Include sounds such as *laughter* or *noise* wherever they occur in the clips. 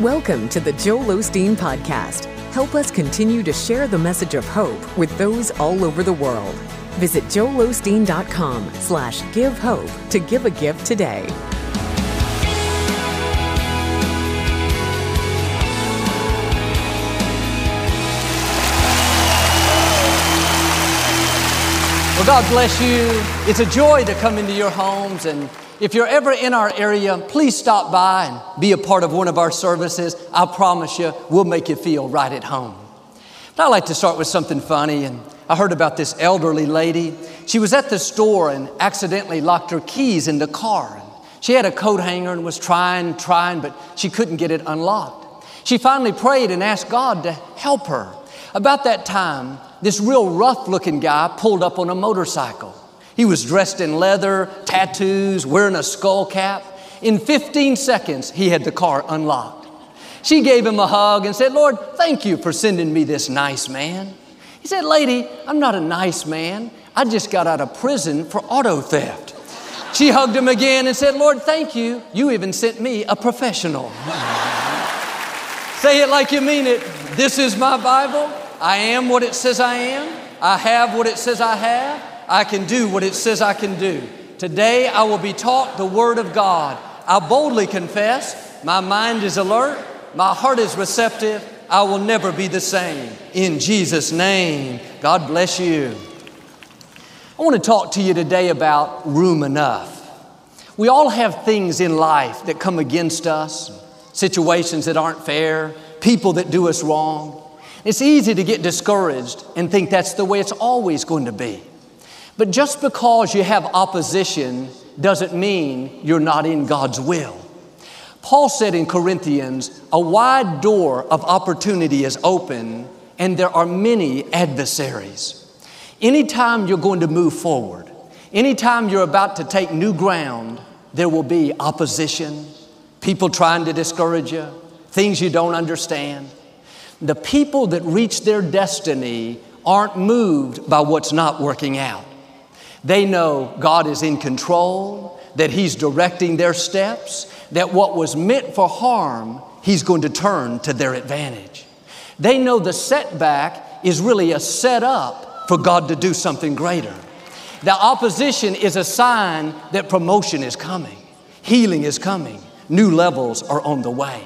Welcome to the Joel Osteen Podcast. Help us continue to share the message of hope with those all over the world. Visit joelosteen.com slash give hope to give a gift today. God bless you. It's a joy to come into your homes. And if you're ever in our area, please stop by and be a part of one of our services. I promise you, we'll make you feel right at home. But I like to start with something funny. And I heard about this elderly lady. She was at the store and accidentally locked her keys in the car. She had a coat hanger and was trying, trying, but she couldn't get it unlocked. She finally prayed and asked God to help her. About that time, this real rough looking guy pulled up on a motorcycle. He was dressed in leather, tattoos, wearing a skull cap. In 15 seconds, he had the car unlocked. She gave him a hug and said, Lord, thank you for sending me this nice man. He said, Lady, I'm not a nice man. I just got out of prison for auto theft. She hugged him again and said, Lord, thank you. You even sent me a professional. *laughs* Say it like you mean it. This is my Bible. I am what it says I am. I have what it says I have. I can do what it says I can do. Today I will be taught the Word of God. I boldly confess, my mind is alert, my heart is receptive. I will never be the same. In Jesus' name, God bless you. I want to talk to you today about room enough. We all have things in life that come against us, situations that aren't fair, people that do us wrong. It's easy to get discouraged and think that's the way it's always going to be. But just because you have opposition doesn't mean you're not in God's will. Paul said in Corinthians, a wide door of opportunity is open and there are many adversaries. Anytime you're going to move forward, anytime you're about to take new ground, there will be opposition, people trying to discourage you, things you don't understand. The people that reach their destiny aren't moved by what's not working out. They know God is in control, that He's directing their steps, that what was meant for harm, He's going to turn to their advantage. They know the setback is really a setup for God to do something greater. The opposition is a sign that promotion is coming, healing is coming, new levels are on the way.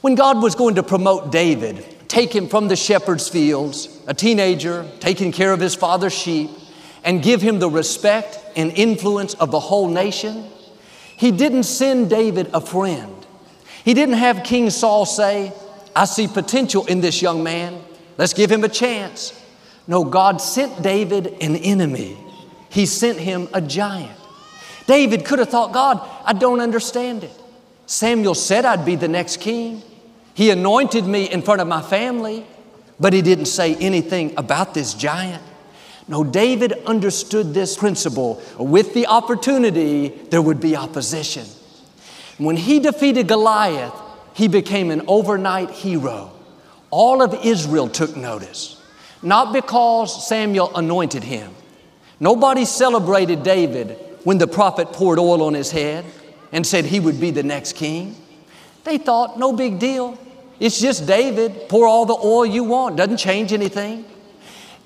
When God was going to promote David, take him from the shepherd's fields, a teenager, taking care of his father's sheep, and give him the respect and influence of the whole nation, he didn't send David a friend. He didn't have King Saul say, I see potential in this young man. Let's give him a chance. No, God sent David an enemy. He sent him a giant. David could have thought, God, I don't understand it. Samuel said I'd be the next king. He anointed me in front of my family, but he didn't say anything about this giant. No, David understood this principle. With the opportunity, there would be opposition. When he defeated Goliath, he became an overnight hero. All of Israel took notice, not because Samuel anointed him. Nobody celebrated David when the prophet poured oil on his head and said he would be the next king. They thought, no big deal. It's just David. Pour all the oil you want, doesn't change anything.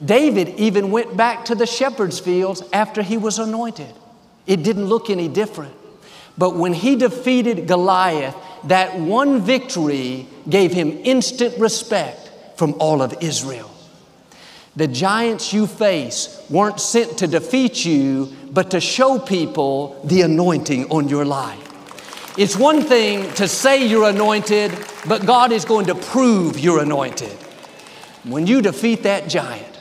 David even went back to the shepherd's fields after he was anointed. It didn't look any different. But when he defeated Goliath, that one victory gave him instant respect from all of Israel. The giants you face weren't sent to defeat you, but to show people the anointing on your life. It's one thing to say you're anointed, but God is going to prove you're anointed. When you defeat that giant,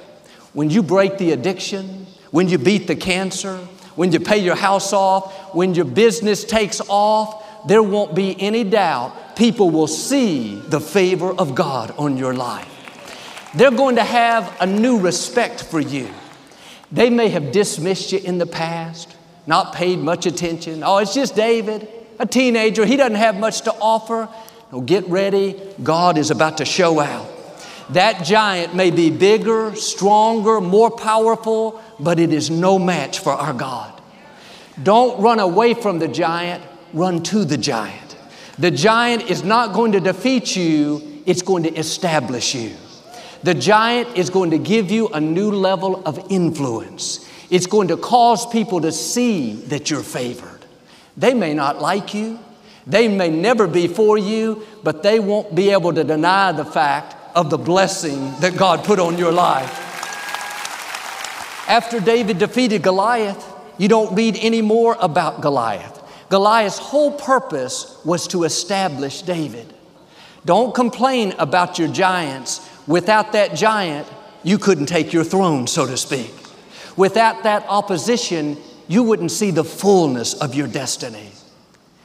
when you break the addiction, when you beat the cancer, when you pay your house off, when your business takes off, there won't be any doubt people will see the favor of God on your life. They're going to have a new respect for you. They may have dismissed you in the past, not paid much attention. Oh, it's just David a teenager, he doesn't have much to offer. No, get ready. God is about to show out. That giant may be bigger, stronger, more powerful, but it is no match for our God. Don't run away from the giant, run to the giant. The giant is not going to defeat you, it's going to establish you. The giant is going to give you a new level of influence. It's going to cause people to see that you're favored. They may not like you, they may never be for you, but they won't be able to deny the fact of the blessing that God put on your life. After David defeated Goliath, you don't read any more about Goliath. Goliath's whole purpose was to establish David. Don't complain about your giants. Without that giant, you couldn't take your throne, so to speak. Without that opposition, you wouldn't see the fullness of your destiny.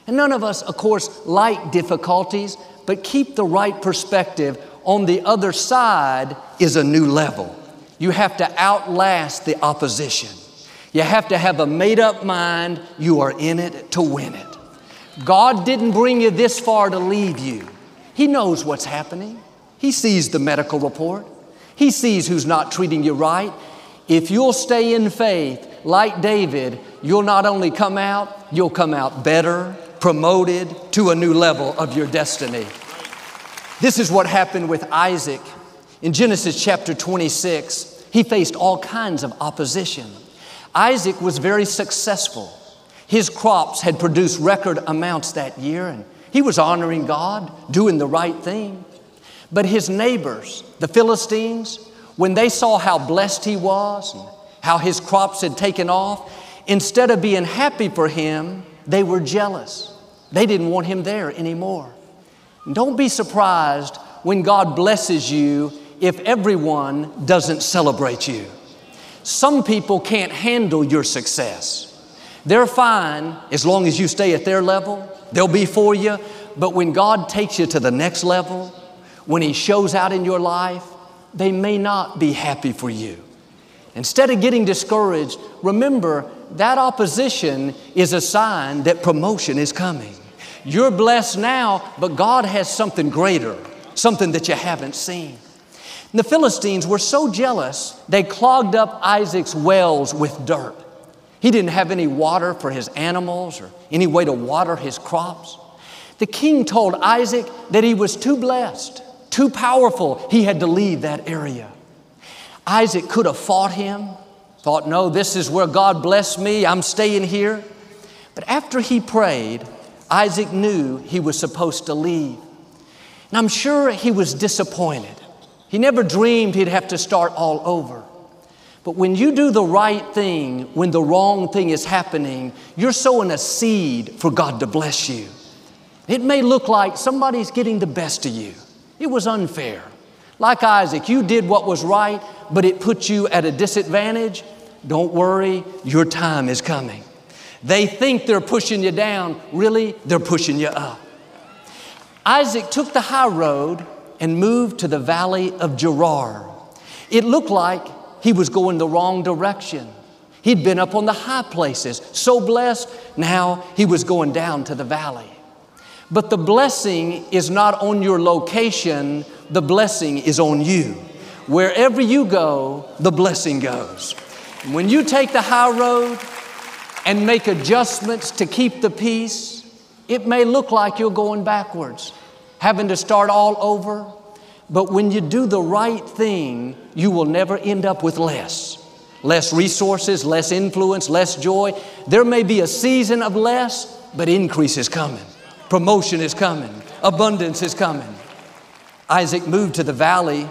And none of us, of course, like difficulties, but keep the right perspective. On the other side is a new level. You have to outlast the opposition. You have to have a made up mind. You are in it to win it. God didn't bring you this far to leave you. He knows what's happening. He sees the medical report. He sees who's not treating you right. If you'll stay in faith, like David, you'll not only come out, you'll come out better, promoted to a new level of your destiny. This is what happened with Isaac. In Genesis chapter 26, he faced all kinds of opposition. Isaac was very successful. His crops had produced record amounts that year, and he was honoring God, doing the right thing. But his neighbors, the Philistines, when they saw how blessed he was and how his crops had taken off, instead of being happy for him, they were jealous. They didn't want him there anymore. Don't be surprised when God blesses you if everyone doesn't celebrate you. Some people can't handle your success. They're fine as long as you stay at their level, they'll be for you. But when God takes you to the next level, when He shows out in your life, they may not be happy for you. Instead of getting discouraged, remember that opposition is a sign that promotion is coming. You're blessed now, but God has something greater, something that you haven't seen. And the Philistines were so jealous, they clogged up Isaac's wells with dirt. He didn't have any water for his animals or any way to water his crops. The king told Isaac that he was too blessed, too powerful, he had to leave that area. Isaac could have fought him, thought, no, this is where God blessed me, I'm staying here. But after he prayed, Isaac knew he was supposed to leave. And I'm sure he was disappointed. He never dreamed he'd have to start all over. But when you do the right thing when the wrong thing is happening, you're sowing a seed for God to bless you. It may look like somebody's getting the best of you. It was unfair. Like Isaac, you did what was right, but it put you at a disadvantage. Don't worry, your time is coming. They think they're pushing you down, really, they're pushing you up. Isaac took the high road and moved to the valley of Gerar. It looked like he was going the wrong direction. He'd been up on the high places, so blessed, now he was going down to the valley. But the blessing is not on your location, the blessing is on you. Wherever you go, the blessing goes. When you take the high road and make adjustments to keep the peace, it may look like you're going backwards, having to start all over. But when you do the right thing, you will never end up with less. Less resources, less influence, less joy. There may be a season of less, but increase is coming. Promotion is coming. Abundance is coming. Isaac moved to the valley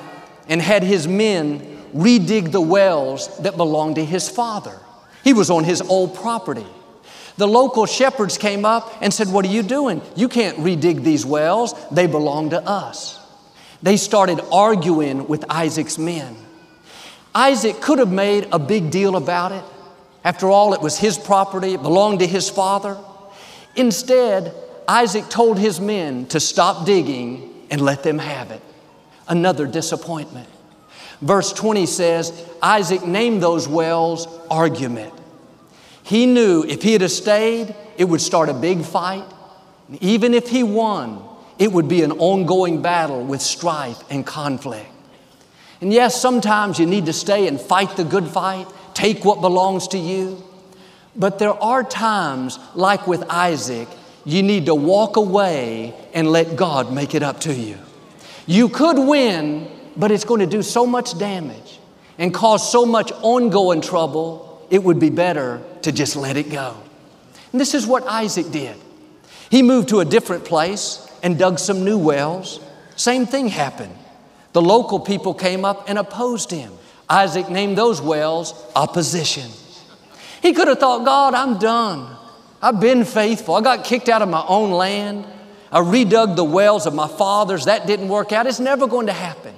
and had his men redig the wells that belonged to his father. He was on his old property. The local shepherds came up and said, What are you doing? You can't redig these wells, they belong to us. They started arguing with Isaac's men. Isaac could have made a big deal about it. After all, it was his property, it belonged to his father. Instead, Isaac told his men to stop digging and let them have it. Another disappointment. Verse 20 says, Isaac named those wells argument. He knew if he had stayed, it would start a big fight. Even if he won, it would be an ongoing battle with strife and conflict. And yes, sometimes you need to stay and fight the good fight, take what belongs to you. But there are times, like with Isaac, you need to walk away and let God make it up to you. You could win, but it's going to do so much damage and cause so much ongoing trouble, it would be better to just let it go. And this is what Isaac did. He moved to a different place and dug some new wells. Same thing happened. The local people came up and opposed him. Isaac named those wells opposition. He could have thought, God, I'm done. I've been faithful. I got kicked out of my own land. I redug the wells of my fathers. That didn't work out. It's never going to happen.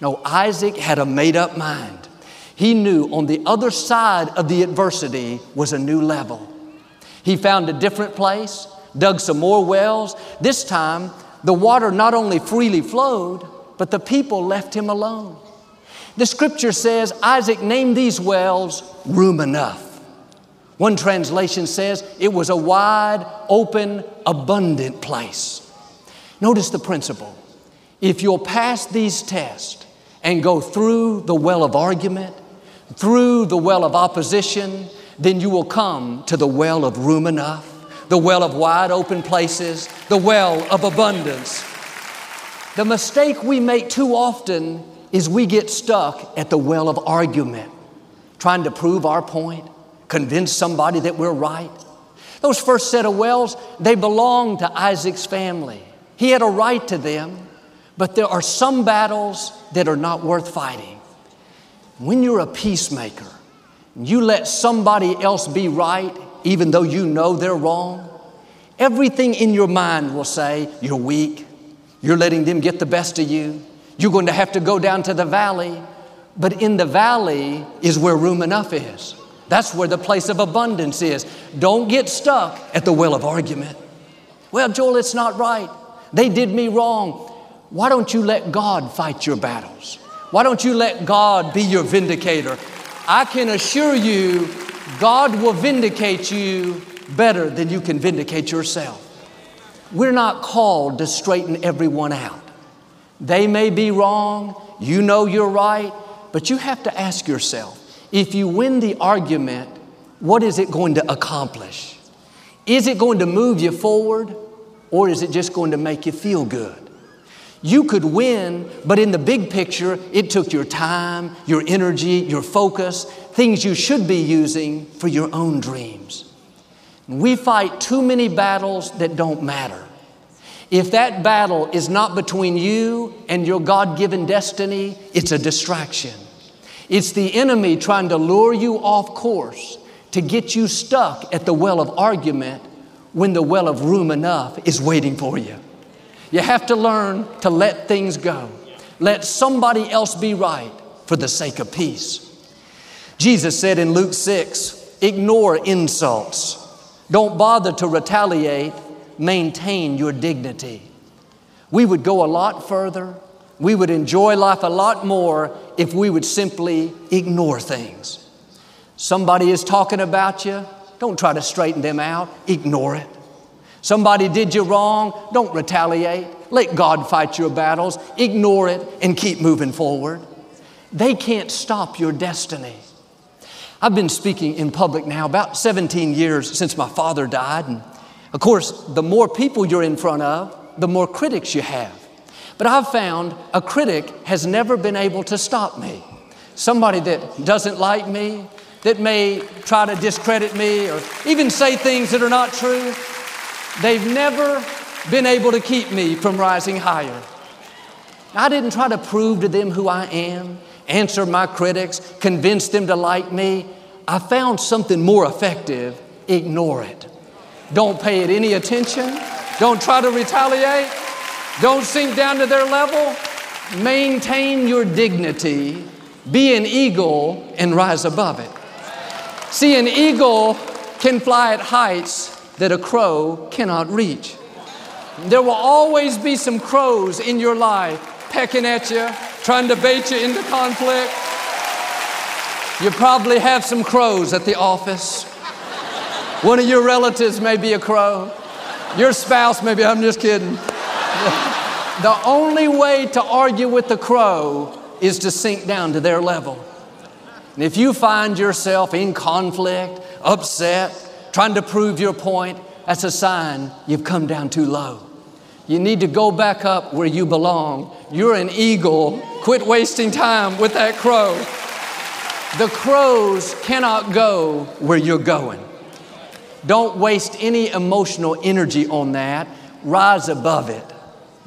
No, Isaac had a made up mind. He knew on the other side of the adversity was a new level. He found a different place, dug some more wells. This time, the water not only freely flowed, but the people left him alone. The scripture says Isaac named these wells room enough. One translation says it was a wide, open, abundant place. Notice the principle. If you'll pass these tests and go through the well of argument, through the well of opposition, then you will come to the well of room enough, the well of wide open places, the well of abundance. The mistake we make too often is we get stuck at the well of argument, trying to prove our point, convince somebody that we're right. Those first set of wells, they belonged to Isaac's family. He had a right to them, but there are some battles that are not worth fighting. When you're a peacemaker, you let somebody else be right, even though you know they're wrong, everything in your mind will say, You're weak, you're letting them get the best of you, you're going to have to go down to the valley. But in the valley is where room enough is. That's where the place of abundance is. Don't get stuck at the well of argument. Well, Joel, it's not right. They did me wrong. Why don't you let God fight your battles? Why don't you let God be your vindicator? I can assure you, God will vindicate you better than you can vindicate yourself. We're not called to straighten everyone out. They may be wrong, you know you're right, but you have to ask yourself if you win the argument, what is it going to accomplish? Is it going to move you forward or is it just going to make you feel good? You could win, but in the big picture, it took your time, your energy, your focus, things you should be using for your own dreams. We fight too many battles that don't matter. If that battle is not between you and your God given destiny, it's a distraction. It's the enemy trying to lure you off course to get you stuck at the well of argument when the well of room enough is waiting for you. You have to learn to let things go. Let somebody else be right for the sake of peace. Jesus said in Luke 6 ignore insults. Don't bother to retaliate. Maintain your dignity. We would go a lot further we would enjoy life a lot more if we would simply ignore things. Somebody is talking about you, don't try to straighten them out, ignore it. Somebody did you wrong, don't retaliate. Let God fight your battles, ignore it, and keep moving forward. They can't stop your destiny. I've been speaking in public now about 17 years since my father died. And of course, the more people you're in front of, the more critics you have. But I've found a critic has never been able to stop me. Somebody that doesn't like me, that may try to discredit me or even say things that are not true, they've never been able to keep me from rising higher. I didn't try to prove to them who I am, answer my critics, convince them to like me. I found something more effective ignore it. Don't pay it any attention. Don't try to retaliate. Don't sink down to their level. Maintain your dignity. Be an eagle and rise above it. See, an eagle can fly at heights that a crow cannot reach. There will always be some crows in your life pecking at you, trying to bait you into conflict. You probably have some crows at the office. One of your relatives may be a crow. Your spouse, maybe, I'm just kidding. *laughs* the only way to argue with the crow is to sink down to their level. And if you find yourself in conflict, upset, trying to prove your point, that's a sign you've come down too low. You need to go back up where you belong. You're an eagle. Quit wasting time with that crow. The crows cannot go where you're going. Don't waste any emotional energy on that. Rise above it.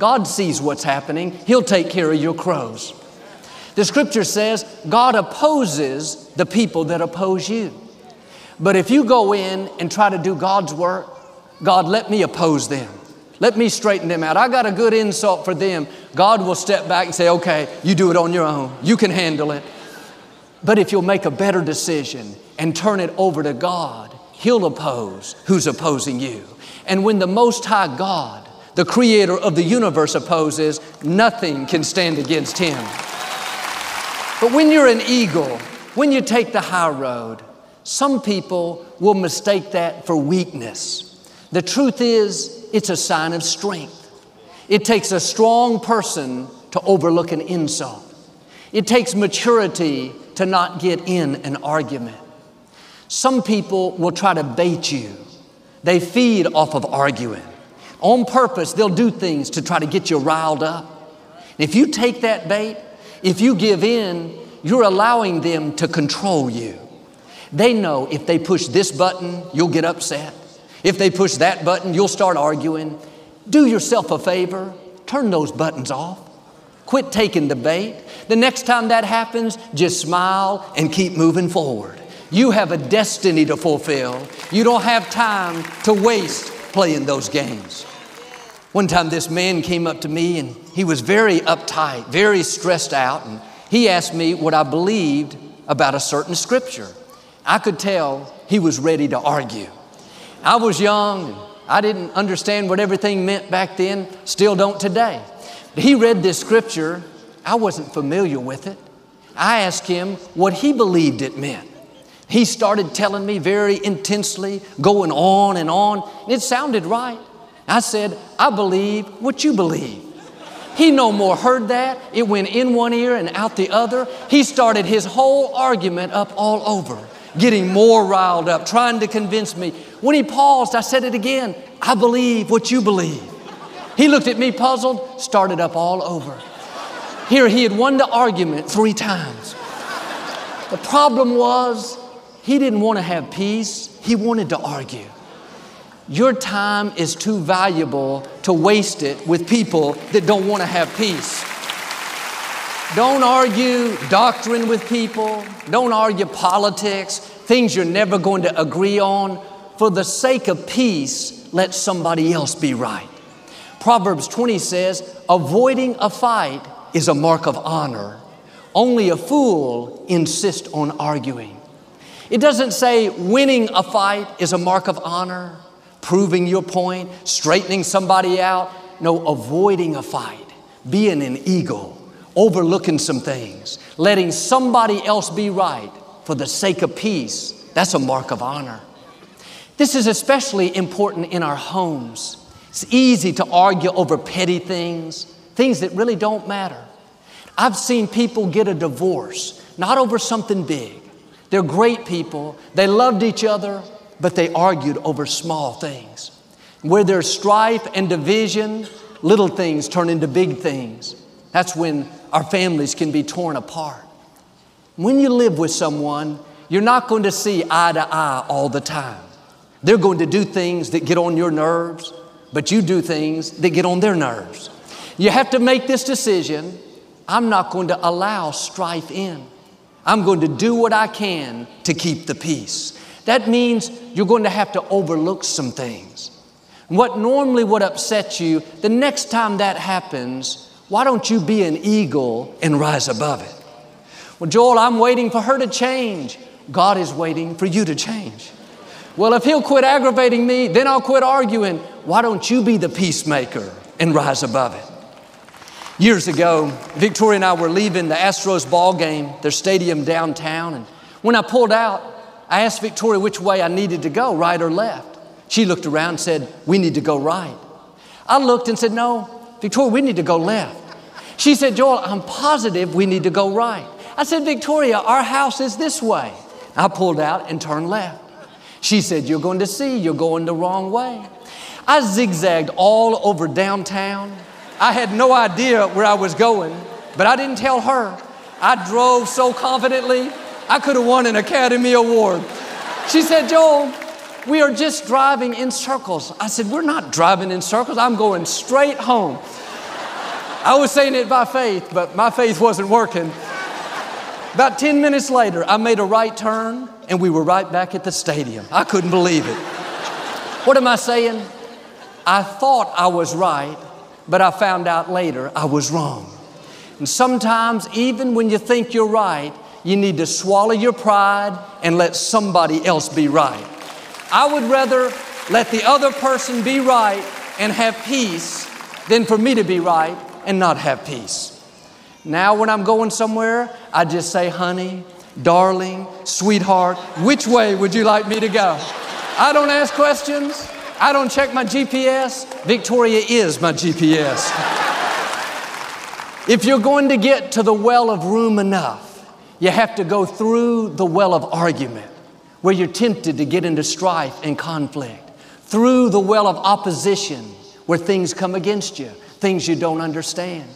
God sees what's happening, He'll take care of your crows. The scripture says God opposes the people that oppose you. But if you go in and try to do God's work, God, let me oppose them. Let me straighten them out. I got a good insult for them. God will step back and say, okay, you do it on your own. You can handle it. But if you'll make a better decision and turn it over to God, He'll oppose who's opposing you. And when the Most High God, the creator of the universe, opposes, nothing can stand against Him. But when you're an eagle, when you take the high road, some people will mistake that for weakness. The truth is, it's a sign of strength. It takes a strong person to overlook an insult. It takes maturity to not get in an argument. Some people will try to bait you. They feed off of arguing. On purpose, they'll do things to try to get you riled up. If you take that bait, if you give in, you're allowing them to control you. They know if they push this button, you'll get upset. If they push that button, you'll start arguing. Do yourself a favor, turn those buttons off. Quit taking the bait. The next time that happens, just smile and keep moving forward. You have a destiny to fulfill. You don't have time to waste playing those games. One time, this man came up to me and he was very uptight, very stressed out, and he asked me what I believed about a certain scripture. I could tell he was ready to argue. I was young, I didn't understand what everything meant back then, still don't today. He read this scripture, I wasn't familiar with it. I asked him what he believed it meant. He started telling me very intensely, going on and on. It sounded right. I said, I believe what you believe. He no more heard that. It went in one ear and out the other. He started his whole argument up all over, getting more riled up, trying to convince me. When he paused, I said it again I believe what you believe. He looked at me puzzled, started up all over. Here, he had won the argument three times. The problem was, he didn't want to have peace, he wanted to argue. Your time is too valuable to waste it with people that don't want to have peace. Don't argue doctrine with people. Don't argue politics, things you're never going to agree on. For the sake of peace, let somebody else be right. Proverbs 20 says, avoiding a fight is a mark of honor. Only a fool insists on arguing. It doesn't say winning a fight is a mark of honor, proving your point, straightening somebody out. No, avoiding a fight, being an eagle, overlooking some things, letting somebody else be right for the sake of peace, that's a mark of honor. This is especially important in our homes. It's easy to argue over petty things, things that really don't matter. I've seen people get a divorce, not over something big, they're great people. They loved each other, but they argued over small things. Where there's strife and division, little things turn into big things. That's when our families can be torn apart. When you live with someone, you're not going to see eye to eye all the time. They're going to do things that get on your nerves, but you do things that get on their nerves. You have to make this decision I'm not going to allow strife in. I'm going to do what I can to keep the peace. That means you're going to have to overlook some things. What normally would upset you, the next time that happens, why don't you be an eagle and rise above it? Well, Joel, I'm waiting for her to change. God is waiting for you to change. Well, if he'll quit aggravating me, then I'll quit arguing. Why don't you be the peacemaker and rise above it? Years ago, Victoria and I were leaving the Astros ball game, their stadium downtown, and when I pulled out, I asked Victoria which way I needed to go, right or left. She looked around and said, We need to go right. I looked and said, No, Victoria, we need to go left. She said, Joel, I'm positive we need to go right. I said, Victoria, our house is this way. I pulled out and turned left. She said, You're going to see, you're going the wrong way. I zigzagged all over downtown. I had no idea where I was going, but I didn't tell her. I drove so confidently, I could have won an Academy Award. She said, Joel, we are just driving in circles. I said, We're not driving in circles. I'm going straight home. I was saying it by faith, but my faith wasn't working. About 10 minutes later, I made a right turn and we were right back at the stadium. I couldn't believe it. What am I saying? I thought I was right, but I found out later I was wrong. And sometimes, even when you think you're right, you need to swallow your pride and let somebody else be right. I would rather let the other person be right and have peace than for me to be right and not have peace. Now, when I'm going somewhere, I just say, honey, darling, sweetheart, which way would you like me to go? I don't ask questions. I don't check my GPS. Victoria is my GPS. if you're going to get to the well of room enough, you have to go through the well of argument where you're tempted to get into strife and conflict, through the well of opposition where things come against you, things you don't understand.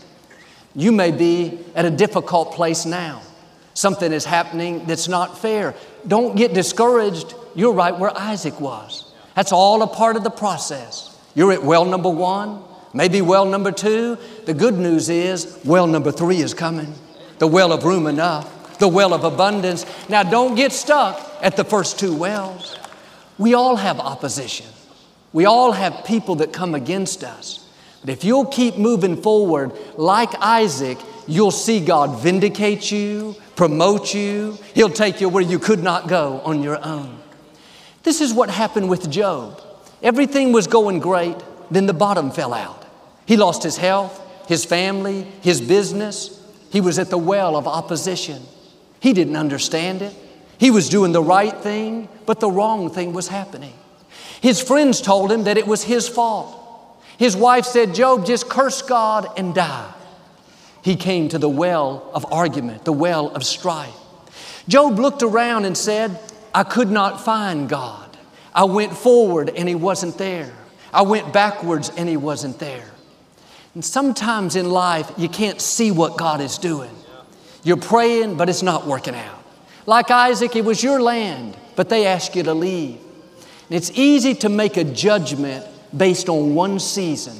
You may be at a difficult place now. Something is happening that's not fair. Don't get discouraged. You're right where Isaac was. That's all a part of the process. You're at well number one, maybe well number two. The good news is well number three is coming. The well of room enough, the well of abundance. Now, don't get stuck at the first two wells. We all have opposition. We all have people that come against us. But if you'll keep moving forward like Isaac, you'll see God vindicate you, promote you. He'll take you where you could not go on your own. This is what happened with Job. Everything was going great, then the bottom fell out. He lost his health, his family, his business. He was at the well of opposition. He didn't understand it. He was doing the right thing, but the wrong thing was happening. His friends told him that it was his fault. His wife said, Job, just curse God and die. He came to the well of argument, the well of strife. Job looked around and said, I could not find God. I went forward and He wasn't there. I went backwards and He wasn't there. And sometimes in life, you can't see what God is doing. You're praying, but it's not working out. Like Isaac, it was your land, but they asked you to leave. And it's easy to make a judgment based on one season,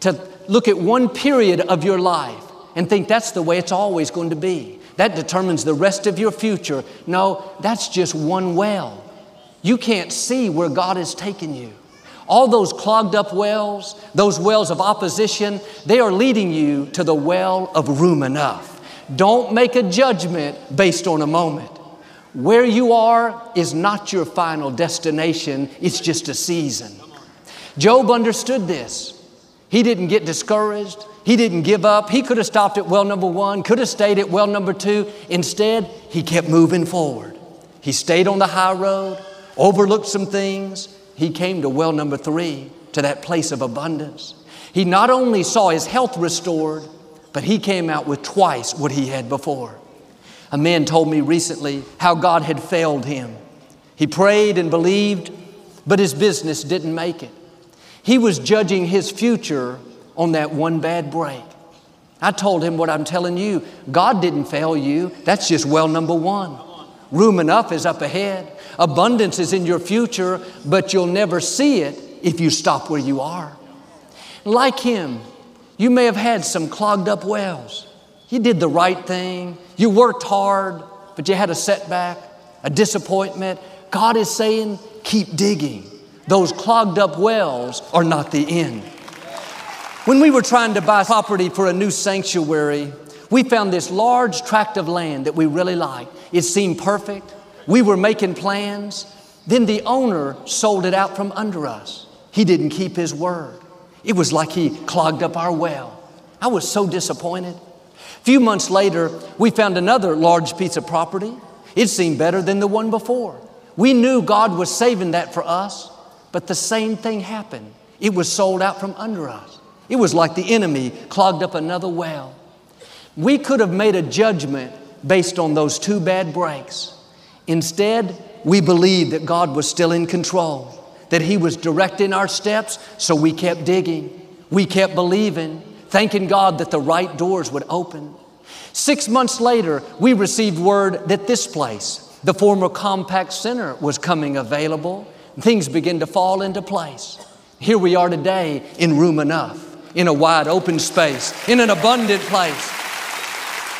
to look at one period of your life and think that's the way it's always going to be. That determines the rest of your future. No, that's just one well. You can't see where God has taken you. All those clogged up wells, those wells of opposition, they are leading you to the well of room enough. Don't make a judgment based on a moment. Where you are is not your final destination, it's just a season. Job understood this. He didn't get discouraged. He didn't give up. He could have stopped at well number one, could have stayed at well number two. Instead, he kept moving forward. He stayed on the high road, overlooked some things. He came to well number three, to that place of abundance. He not only saw his health restored, but he came out with twice what he had before. A man told me recently how God had failed him. He prayed and believed, but his business didn't make it. He was judging his future on that one bad break. I told him what I'm telling you. God didn't fail you. That's just well number one. Room enough is up ahead. Abundance is in your future, but you'll never see it if you stop where you are. Like him, you may have had some clogged up wells. You did the right thing. You worked hard, but you had a setback, a disappointment. God is saying, keep digging. Those clogged up wells are not the end. When we were trying to buy property for a new sanctuary, we found this large tract of land that we really liked. It seemed perfect. We were making plans. Then the owner sold it out from under us. He didn't keep his word. It was like he clogged up our well. I was so disappointed. A few months later, we found another large piece of property. It seemed better than the one before. We knew God was saving that for us, but the same thing happened. It was sold out from under us. It was like the enemy clogged up another well. We could have made a judgment based on those two bad breaks. Instead, we believed that God was still in control, that He was directing our steps, so we kept digging. We kept believing, thanking God that the right doors would open. Six months later, we received word that this place, the former Compaq Center, was coming available. Things began to fall into place. Here we are today in room enough, in a wide open space, in an abundant place.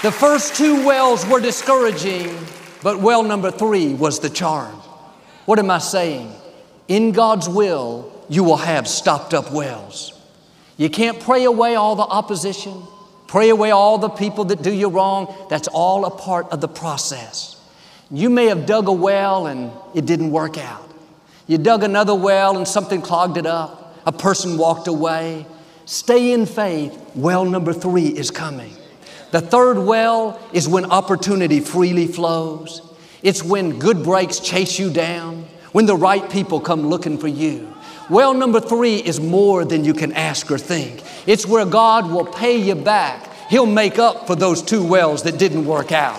The first two wells were discouraging, but well number three was the charm. What am I saying? In God's will, you will have stopped up wells. You can't pray away all the opposition, pray away all the people that do you wrong. That's all a part of the process. You may have dug a well and it didn't work out. You dug another well and something clogged it up. A person walked away. Stay in faith. Well number three is coming. The third well is when opportunity freely flows. It's when good breaks chase you down, when the right people come looking for you. Well number three is more than you can ask or think. It's where God will pay you back. He'll make up for those two wells that didn't work out.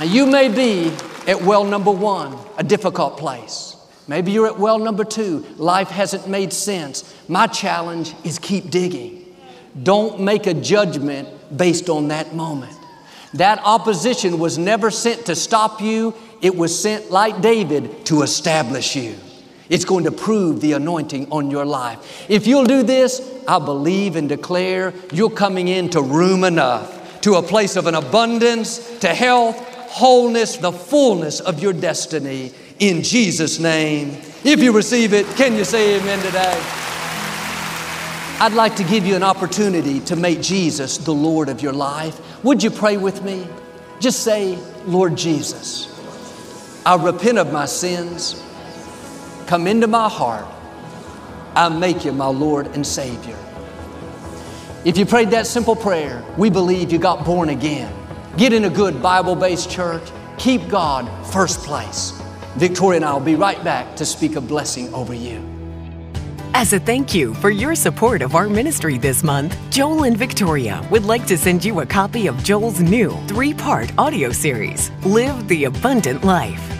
Now, you may be at well number one, a difficult place. Maybe you're at well number two, life hasn't made sense. My challenge is keep digging. Don't make a judgment based on that moment. That opposition was never sent to stop you, it was sent, like David, to establish you. It's going to prove the anointing on your life. If you'll do this, I believe and declare you're coming into room enough, to a place of an abundance, to health, wholeness, the fullness of your destiny in Jesus' name. If you receive it, can you say amen today? I'd like to give you an opportunity to make Jesus the Lord of your life. Would you pray with me? Just say, Lord Jesus, I repent of my sins. Come into my heart. I make you my Lord and Savior. If you prayed that simple prayer, we believe you got born again. Get in a good Bible based church. Keep God first place. Victoria and I will be right back to speak a blessing over you. As a thank you for your support of our ministry this month, Joel and Victoria would like to send you a copy of Joel's new three part audio series, Live the Abundant Life.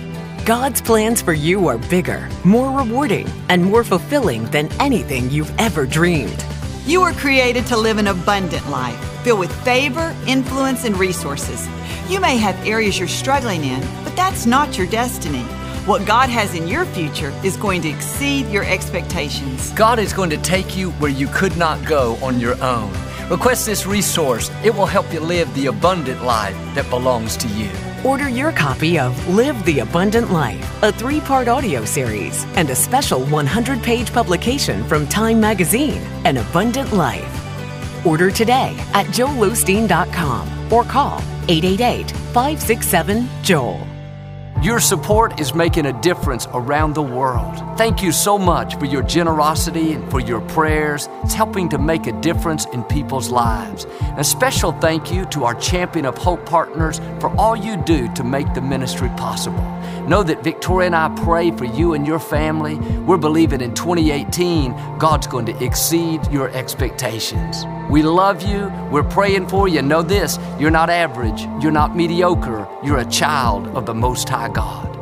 God's plans for you are bigger, more rewarding, and more fulfilling than anything you've ever dreamed. You were created to live an abundant life, filled with favor, influence, and resources. You may have areas you're struggling in, but that's not your destiny. What God has in your future is going to exceed your expectations. God is going to take you where you could not go on your own. Request this resource. It will help you live the abundant life that belongs to you. Order your copy of Live the Abundant Life, a three part audio series, and a special 100 page publication from Time Magazine, An Abundant Life. Order today at joelosteen.com or call 888 567 Joel. Your support is making a difference around the world. Thank you so much for your generosity and for your prayers. It's helping to make a difference in people's lives. And a special thank you to our Champion of Hope partners for all you do to make the ministry possible. Know that Victoria and I pray for you and your family. We're believing in 2018, God's going to exceed your expectations. We love you. We're praying for you. Know this you're not average, you're not mediocre, you're a child of the Most High God.